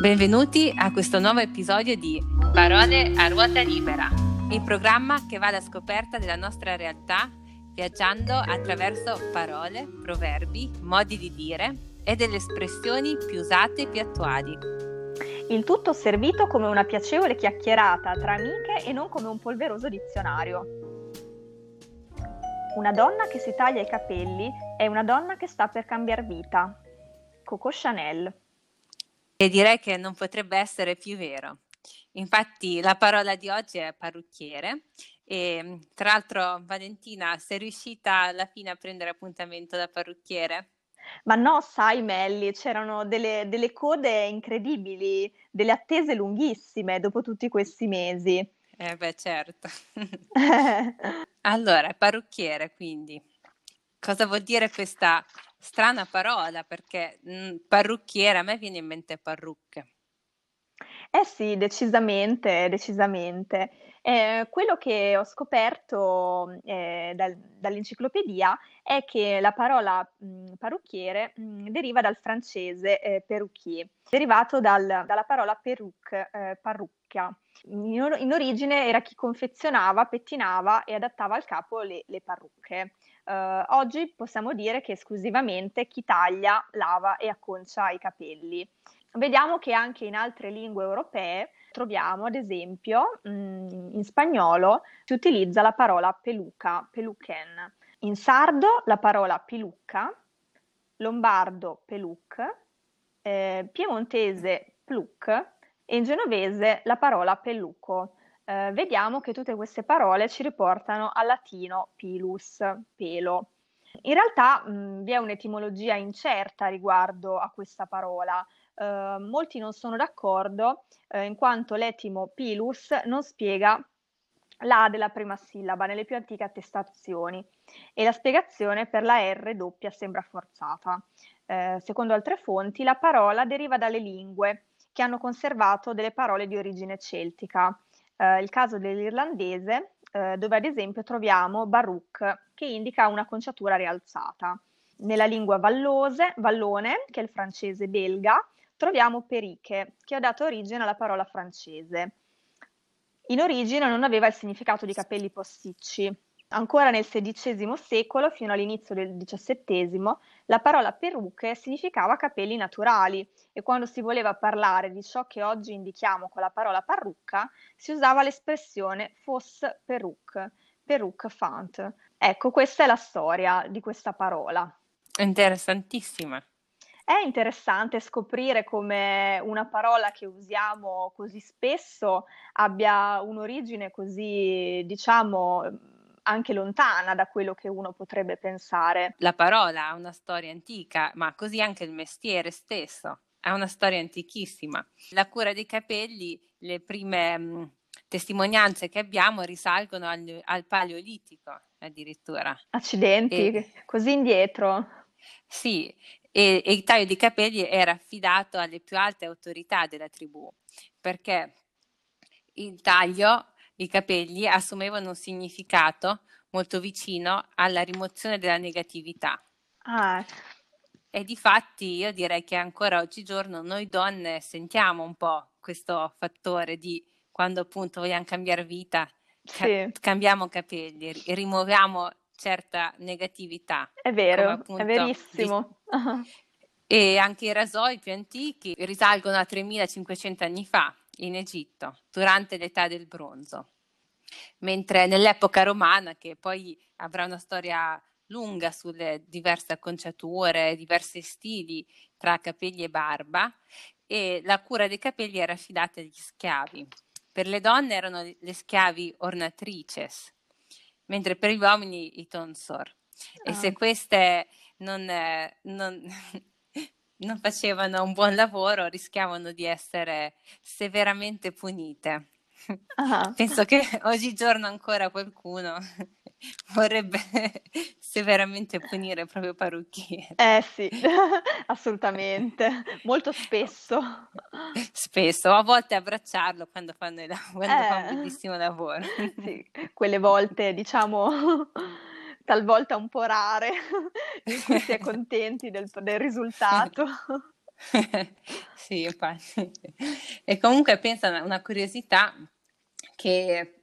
Benvenuti a questo nuovo episodio di Parole a ruota libera, il programma che va alla scoperta della nostra realtà viaggiando attraverso parole, proverbi, modi di dire e delle espressioni più usate e più attuali. Il tutto servito come una piacevole chiacchierata tra amiche e non come un polveroso dizionario. Una donna che si taglia i capelli è una donna che sta per cambiare vita. Coco Chanel. E direi che non potrebbe essere più vero. Infatti la parola di oggi è parrucchiere e tra l'altro Valentina sei riuscita alla fine a prendere appuntamento da parrucchiere? Ma no, sai Melli, c'erano delle, delle code incredibili, delle attese lunghissime dopo tutti questi mesi. Eh beh, certo. allora, parrucchiere, quindi. Cosa vuol dire questa strana parola? Perché mh, mm, parrucchiere, a me viene in mente parrucche. Eh sì, decisamente, decisamente. Eh, quello che ho scoperto eh, dal, dall'enciclopedia è che la parola mh, parrucchiere mh, deriva dal francese eh, perruquier, derivato dal, dalla parola perruque, eh, parrucca. In, in, origine era chi confezionava, pettinava e adattava al capo le, le parrucche. Uh, oggi possiamo dire che esclusivamente chi taglia, lava e acconcia i capelli. Vediamo che anche in altre lingue europee troviamo, ad esempio, mh, mm, in spagnolo si utilizza la parola peluca, peluquen. In sardo la parola pilucca, lombardo peluc, eh, piemontese pluc e in genovese la parola pelluco. Eh, vediamo che tutte queste parole ci riportano al latino pilus, pelo. In realtà mh, vi è un'etimologia incerta riguardo a questa parola. Eh, molti non sono d'accordo eh, in quanto l'etimo pilus non spiega la della prima sillaba nelle più antiche attestazioni e la spiegazione per la R doppia sembra forzata. Eh, secondo altre fonti la parola deriva dalle lingue che hanno conservato delle parole di origine celtica. Eh, il caso dell'irlandese, eh, dove ad esempio troviamo baruch, che indica una conciatura rialzata. Nella lingua vallose, vallone, che è il francese belga, troviamo periche, che ha dato origine alla parola francese. In origine non aveva il significato di capelli posticci. Ancora nel XVI secolo, fino all'inizio del XVII, la parola peruche significava capelli naturali e quando si voleva parlare di ciò che oggi indichiamo con la parola parrucca, si usava l'espressione fausse perruque, perruque fant. Ecco, questa è la storia di questa parola. Interessantissima. È interessante scoprire come una parola che usiamo così spesso abbia un'origine così, diciamo, anche lontana da quello che uno potrebbe pensare. La parola ha una storia antica, ma così anche il mestiere stesso ha una storia antichissima. La cura dei capelli, le prime mh, mm, testimonianze che abbiamo risalgono al, al Paleolitico addirittura. Accidenti, e, così indietro. Sì, e, e il taglio di capelli era affidato alle più alte autorità della tribù, perché il taglio, i capelli assumevano un significato molto vicino alla rimozione della negatività. Ah. E di fatti io direi che ancora oggigiorno noi donne sentiamo un po' questo fattore di quando appunto vogliamo cambiare vita, ca- sì. cambiamo capelli, rimuoviamo certa negatività. È vero, appunto, è verissimo. Di... e anche i rasoi più antichi risalgono a 3500 anni fa in Egitto, durante l'età del bronzo. Mentre nell'epoca romana, che poi avrà una storia lunga sulle diverse acconciature, diversi stili tra capelli e barba, e la cura dei capelli era affidata agli schiavi. Per le donne erano le schiavi ornatrices, mentre per gli uomini i tonsor. Oh. E se ah. queste non, non, non facevano un buon lavoro rischiavano di essere severamente punite. Uh-huh. Penso che oggigiorno ancora qualcuno vorrebbe severamente punire proprio parrucchiere. Eh sì, assolutamente, molto spesso. Spesso, a volte abbracciarlo quando fanno, il, quando eh, fa un bellissimo lavoro. Sì, quelle volte diciamo talvolta un po' rare in cui si è contenti del, del risultato. sì, infatti. E comunque pensa una curiosità che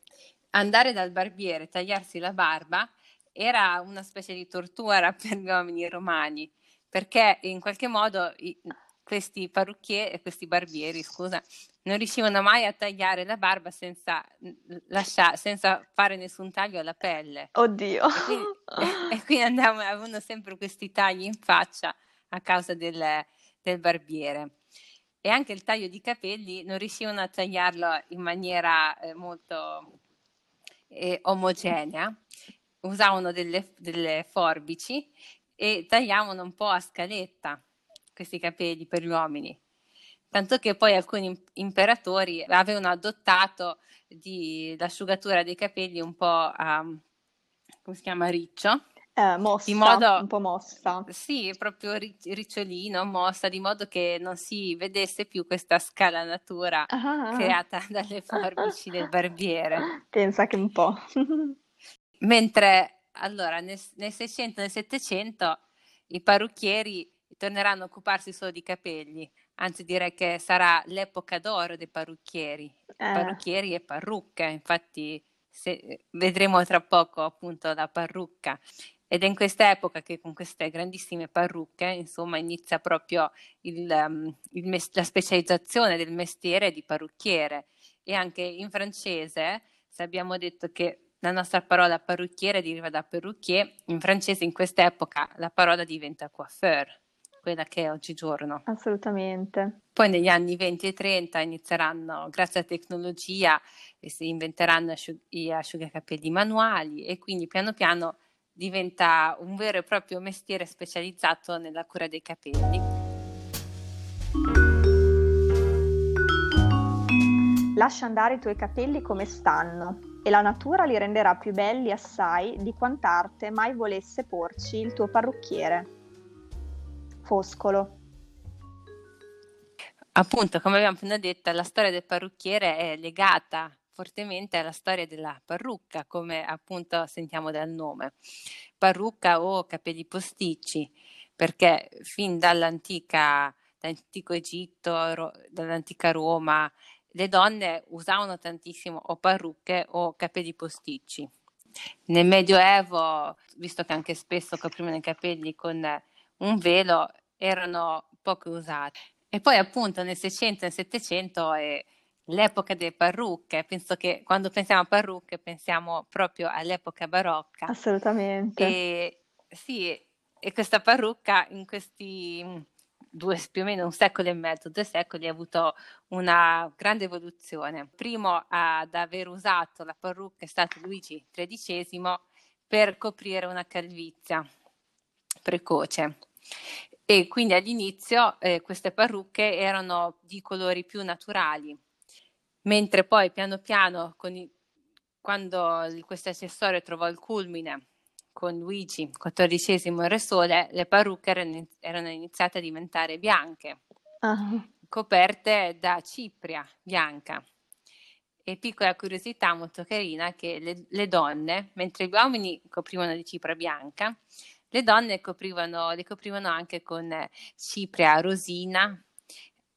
andare dal barbiere, tagliarsi la barba, era una specie di tortura per gli uomini romani, perché in qualche modo i, questi parrucchieri, questi barbieri, scusa, non riuscivano mai a tagliare la barba senza, lasciare, senza fare nessun taglio alla pelle. Oddio. E quindi, e quindi andavano, avevano sempre questi tagli in faccia a causa del, del barbiere. E anche il taglio di capelli non riuscivano a tagliarlo in maniera eh, molto eh, omogenea, usavano delle, delle forbici e tagliavano un po' a scaletta questi capelli per gli uomini. Tanto che poi alcuni imperatori avevano adottato di, l'asciugatura dei capelli un po' a, come si chiama, riccio. Eh, mossa, modo, un po' mossa. Sì, proprio ricciolino, mossa, di modo che non si vedesse più questa scalanatura ah, creata dalle forbici del barbiere. Pensa che un po'. Mentre allora nel, nel 600 e nel 700 i parrucchieri torneranno a occuparsi solo di capelli, anzi direi che sarà l'epoca d'oro dei parrucchieri, eh. parrucchieri e parrucche, infatti se, vedremo tra poco appunto la parrucca. Ed è in questa epoca che con queste grandissime parrucche, insomma, inizia proprio il, um, il mes- la specializzazione del mestiere di parrucchiere. E anche in francese, se abbiamo detto che la nostra parola parrucchiere deriva da perruquier, in francese in quest'epoca la parola diventa coiffeur, quella che è oggigiorno. Assolutamente. Poi negli anni 20 e 30 inizieranno, grazie alla tecnologia, si inventeranno asciug- gli asciugacapelli manuali e quindi piano piano diventa un vero e proprio mestiere specializzato nella cura dei capelli. Lascia andare i tuoi capelli come stanno, e la natura li renderà più belli assai di quant'arte mai volesse porci il tuo parrucchiere. Foscolo. Appunto, come abbiamo appena detto, la storia del parrucchiere è legata fortemente alla storia della parrucca, come appunto sentiamo dal nome. Parrucca o capelli posticci, perché fin dall'antica, dall'antico Egitto, dall'antica Roma, le donne usavano tantissimo o parrucche o capelli posticci. Nel Medioevo, visto che anche spesso coprivano i capelli con un velo, erano poco usati. E poi appunto nel 600 e nel 700 è l'epoca delle parrucche. Penso che quando pensiamo a parrucche pensiamo proprio all'epoca barocca. Assolutamente. E sì, e questa parrucca in questi due, più o meno un secolo e mezzo, due secoli, ha avuto una grande evoluzione. Primo ad aver usato la parrucca è stato Luigi XIII per coprire una calvizia precoce. E quindi all'inizio eh, queste parrucche erano di colori più naturali, mentre poi piano piano, i, quando questo accessorio trovò il culmine con Luigi XIV Re Sole, le parrucche erano, erano iniziate a diventare bianche, uh-huh. coperte da cipria bianca. E piccola curiosità molto carina che le, le, donne, mentre gli uomini coprivano di cipria bianca, le donne coprivano, le coprivano anche con cipria rosina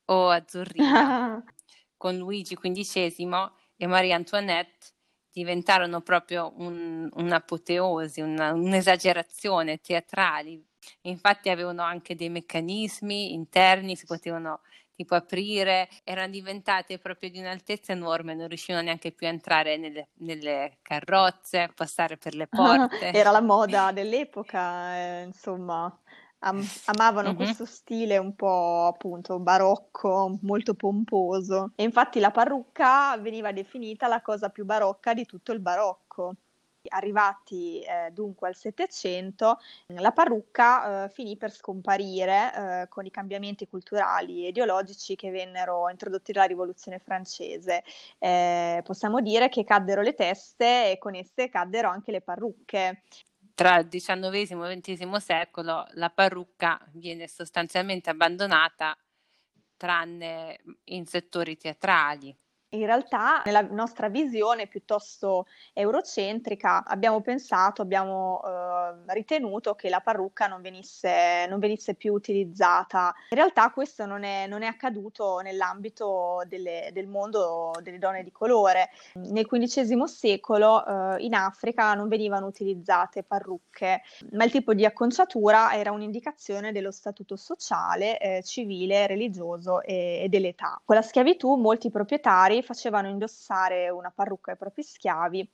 o azzurrina. con Luigi XV e Maria Antoinette diventarono proprio un, un'apoteosi, una, un'esagerazione teatrali. Infatti avevano anche dei meccanismi interni, si potevano tipo aprire, erano diventate proprio di un'altezza enorme, non riuscivano neanche più a entrare nelle, nelle carrozze, passare per le porte. Era la moda dell'epoca, eh, insomma am- amavano mm-hmm. questo stile un po' appunto barocco, molto pomposo. E infatti la parrucca veniva definita la cosa più barocca di tutto il barocco. Arrivati eh, dunque al Settecento, la parrucca eh, finì per scomparire eh, con i cambiamenti culturali e ideologici che vennero introdotti dalla Rivoluzione francese. Eh, possiamo dire che caddero le teste e con esse caddero anche le parrucche tra il XIX e il XX secolo la parrucca viene sostanzialmente abbandonata tranne in settori teatrali. In realtà, nella nostra visione piuttosto eurocentrica, abbiamo pensato, abbiamo eh, ritenuto che la parrucca non venisse, non venisse, più utilizzata. In realtà questo non è, non è accaduto nell'ambito delle, del mondo delle donne di colore. Nel XV secolo eh, in Africa non venivano utilizzate parrucche, ma il tipo di acconciatura era un'indicazione dello statuto sociale, eh, civile, religioso e, e dell'età. Con la schiavitù molti proprietari facevano indossare una parrucca ai propri schiavi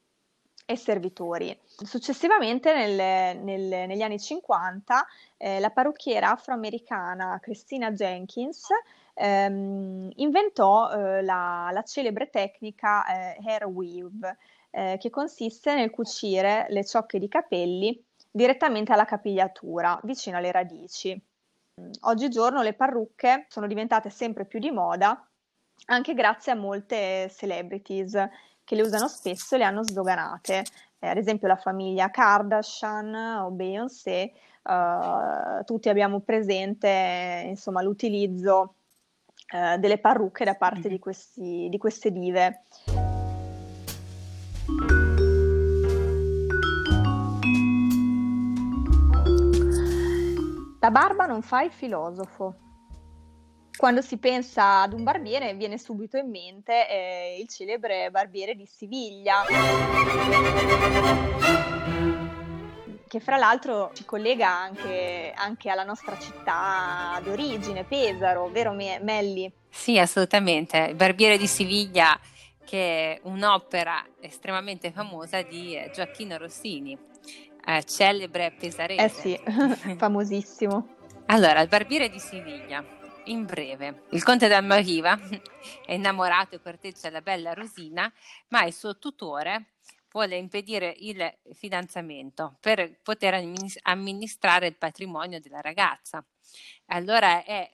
e servitori. Successivamente, nel, nel, negli anni 50, eh, la parrucchiera afroamericana Christina Jenkins ehm, inventò eh, la, la, celebre tecnica eh, hair weave, eh, che consiste nel cucire le ciocche di capelli direttamente alla capigliatura, vicino alle radici. Oggigiorno le parrucche sono diventate sempre più di moda anche grazie a molte celebrities che le usano spesso e le hanno sdoganate. Eh, ad esempio la famiglia Kardashian o Beyoncé, eh, tutti abbiamo presente insomma, l'utilizzo eh, delle parrucche da parte mm-hmm. di, questi, di queste dive. La barba non fa il filosofo quando si pensa ad un barbiere viene subito in mente eh, il celebre barbiere di Siviglia che fra l'altro ci collega anche, anche alla nostra città d'origine, Pesaro, vero Melli? Sì, assolutamente. Il Barbiere di Siviglia, che è un'opera estremamente famosa di Gioacchino Rossini, eh, celebre pesarese. Eh sì, famosissimo. Allora, il Barbiere di Siviglia in breve, il conte d'Almaviva è innamorato e corteggia la bella Rosina, ma il suo tutore vuole impedire il fidanzamento per poter amministrare il patrimonio della ragazza. Allora è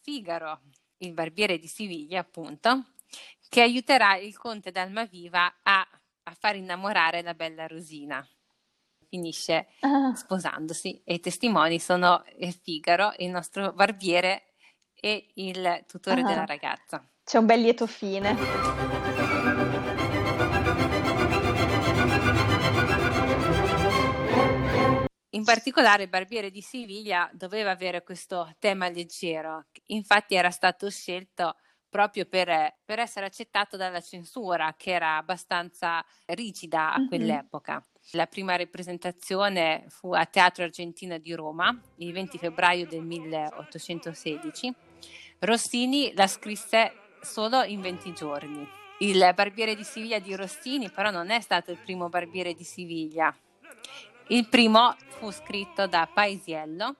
Figaro, il barbiere di Siviglia, appunto, che aiuterà il conte d'Almaviva a, a far innamorare la bella Rosina. Finisce ah. sposandosi e i testimoni sono Figaro, il nostro barbiere e il tutore ah, della ragazza. C'è un bel lieto fine. In particolare il barbiere di Siviglia doveva avere questo tema leggero, infatti era stato scelto proprio per, per essere accettato dalla censura, che era abbastanza rigida a quell'epoca. Mm-hmm. La prima rappresentazione fu a Teatro Argentino di Roma il 20 febbraio del 1816 Rossini la scrisse solo in 20 giorni. Il barbiere di Siviglia di Rossini però non è stato il primo barbiere di Siviglia. Il primo fu scritto da Paisiello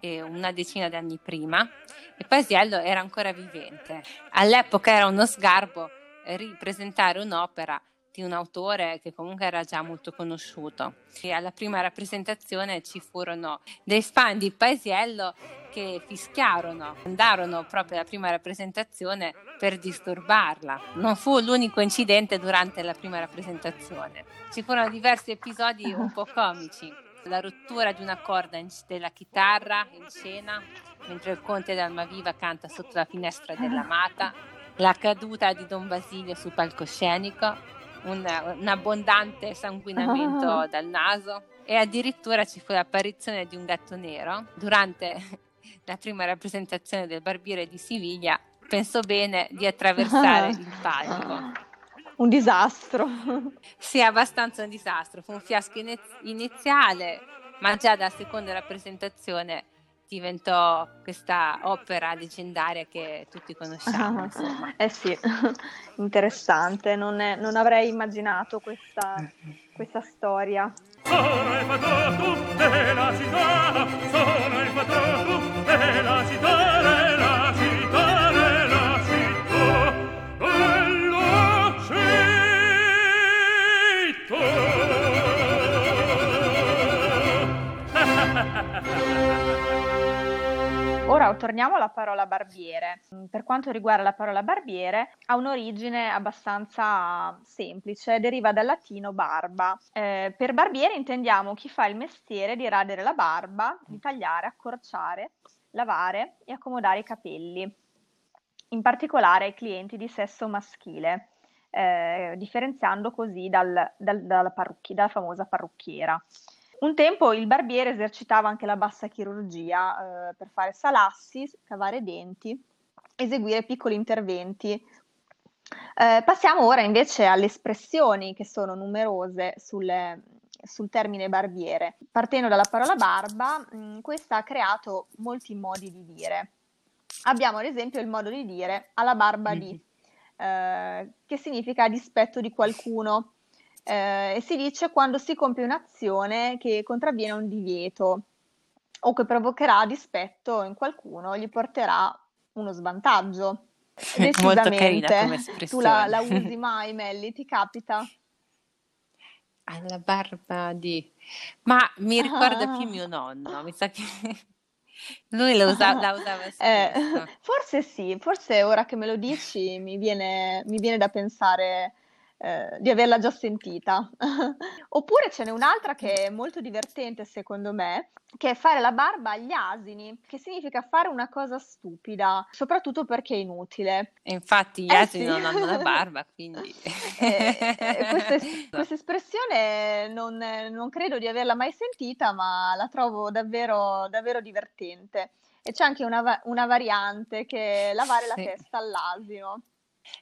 eh, una decina di anni prima e Paisiello era ancora vivente. All'epoca era uno sgarbo ripresentare un'opera di un autore che comunque era già molto conosciuto. E alla prima rappresentazione ci furono dei fan di Paesiello che fischiarono, andarono proprio alla prima rappresentazione per disturbarla. Non fu l'unico incidente durante la prima rappresentazione. Ci furono diversi episodi un po' comici. La rottura di una corda della chitarra in scena, mentre il conte d'Almaviva canta sotto la finestra dell'amata, la caduta di Don Basilio sul palcoscenico, un, un abbondante sanguinamento ah. dal naso e addirittura ci fu l'apparizione di un gatto nero durante la prima rappresentazione del barbiere di Siviglia. Pensò bene di attraversare il palco. Un disastro. Sì, abbastanza un disastro. Fu un fiasco iniziale, ma già dalla seconda rappresentazione diventò questa opera leggendaria che tutti conosciamo. Ah, eh sì, interessante, non, è, non avrei immaginato questa, questa storia. Sono il patrono della città, sono il patrono della città, della città, torniamo alla parola barbiere. Per quanto riguarda la parola barbiere, ha un'origine abbastanza semplice, deriva dal latino barba. Eh, per barbiere intendiamo chi fa il mestiere di radere la barba, di tagliare, accorciare, lavare e accomodare i capelli. in particolare ai clienti di sesso maschile, eh, differenziando così dal, dal, dalla, parrucchi, dalla famosa parrucchiera. Un tempo il barbiere esercitava anche la bassa chirurgia eh, per fare salassi, cavare denti, eseguire piccoli interventi. Eh, passiamo ora invece alle espressioni che sono numerose sulle, sul termine barbiere. Partendo dalla parola barba, mh, mm, questa ha creato molti modi di dire. Abbiamo ad esempio il modo di dire alla barba di, eh, che significa dispetto di qualcuno, eh, e si dice quando si compie un'azione che contravviene a un divieto o che provocherà dispetto in qualcuno, gli porterà uno svantaggio. Molto carina come espressione. Tu la, la usi mai, Melli? Ti capita? Alla barba di... Ma mi ricorda ah. più mio nonno, mi sa che lui la, usa- la usava eh, forse sì, forse ora che me lo dici mi viene, mi viene da pensare eh, di averla già sentita. Oppure ce n'è un'altra che è molto divertente secondo me, che è fare la barba agli asini, che significa fare una cosa stupida, soprattutto perché è inutile. E infatti gli eh asini sì. non hanno la barba, quindi... eh, eh questa, questa, espressione non, non, credo di averla mai sentita, ma la trovo davvero, davvero divertente. E c'è anche una, una variante che è lavare la testa all'asino.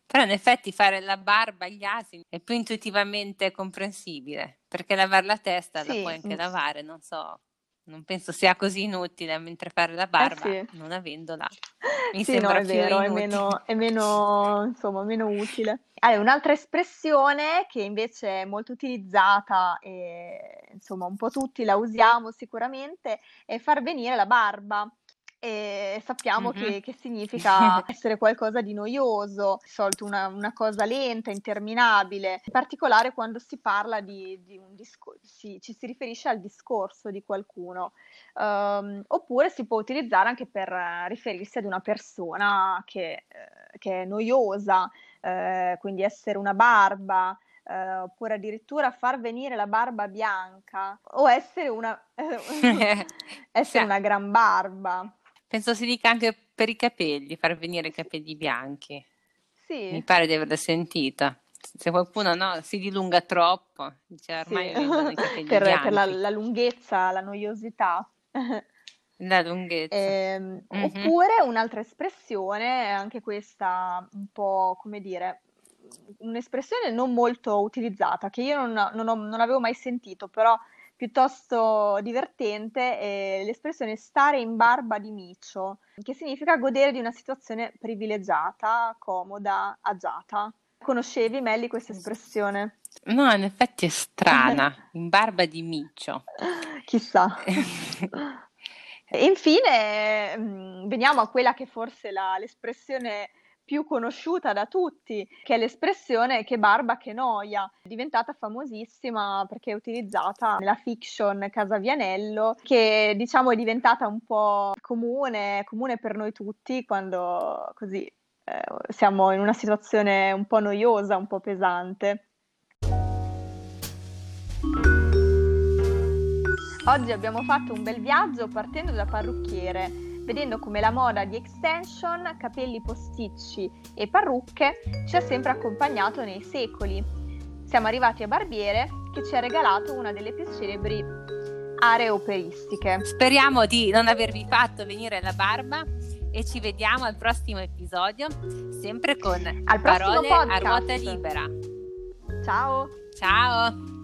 Però in effetti fare la barba agli asini è più intuitivamente comprensibile, perché lavare la testa la puoi anche lavare, non so, non penso sia così inutile mentre fare la eh barba sì. non avendola. Mi Sì, no, sembra è più vero, è meno, è meno, insomma, meno utile. Allora, un'altra espressione che invece è molto utilizzata e insomma un po' tutti la usiamo sicuramente è far venire la barba e sappiamo mm-hmm. che, che, significa essere qualcosa di noioso, di solito una, una, cosa lenta, interminabile, in particolare quando si parla di, di un discorso, ci si riferisce al discorso di qualcuno, um, oppure si può utilizzare anche per riferirsi ad una persona che, eh, che è noiosa, eh, quindi essere una barba, eh, oppure addirittura far venire la barba bianca o essere una, essere una gran barba. Penso si dica anche per i capelli, far venire i capelli bianchi. Sì. Mi pare di averla sentita. Se qualcuno no, si dilunga troppo, dice ormai sì. i capelli per, bianchi. Per la, la lunghezza, la noiosità. La lunghezza. Eh, mm-hmm. Oppure un'altra espressione, anche questa un po' come dire, un'espressione non molto utilizzata, che io non, non, ho, non avevo mai sentito, però piuttosto divertente è l'espressione stare in barba di micio, che significa godere di una situazione privilegiata, comoda, agiata. Conoscevi, Melli, questa espressione? No, in effetti è strana, in barba di micio. Chissà. Infine, mm, veniamo a quella che forse la, l'espressione più conosciuta da tutti, che è l'espressione che barba che noia, diventata famosissima perché è utilizzata nella fiction Casa Vianello, che diciamo è diventata un po' comune, comune per noi tutti quando così eh, siamo in una situazione un po' noiosa, un po' pesante. Oggi abbiamo fatto un bel viaggio partendo da parrucchiere vedendo come la moda di extension, capelli posticci e parrucche ci ha sempre accompagnato nei secoli. Siamo arrivati a Barbiere che ci ha regalato una delle più celebri aree operistiche. Speriamo di non avervi fatto venire la barba e ci vediamo al prossimo episodio, sempre con al parole a ruota libera. Ciao! Ciao!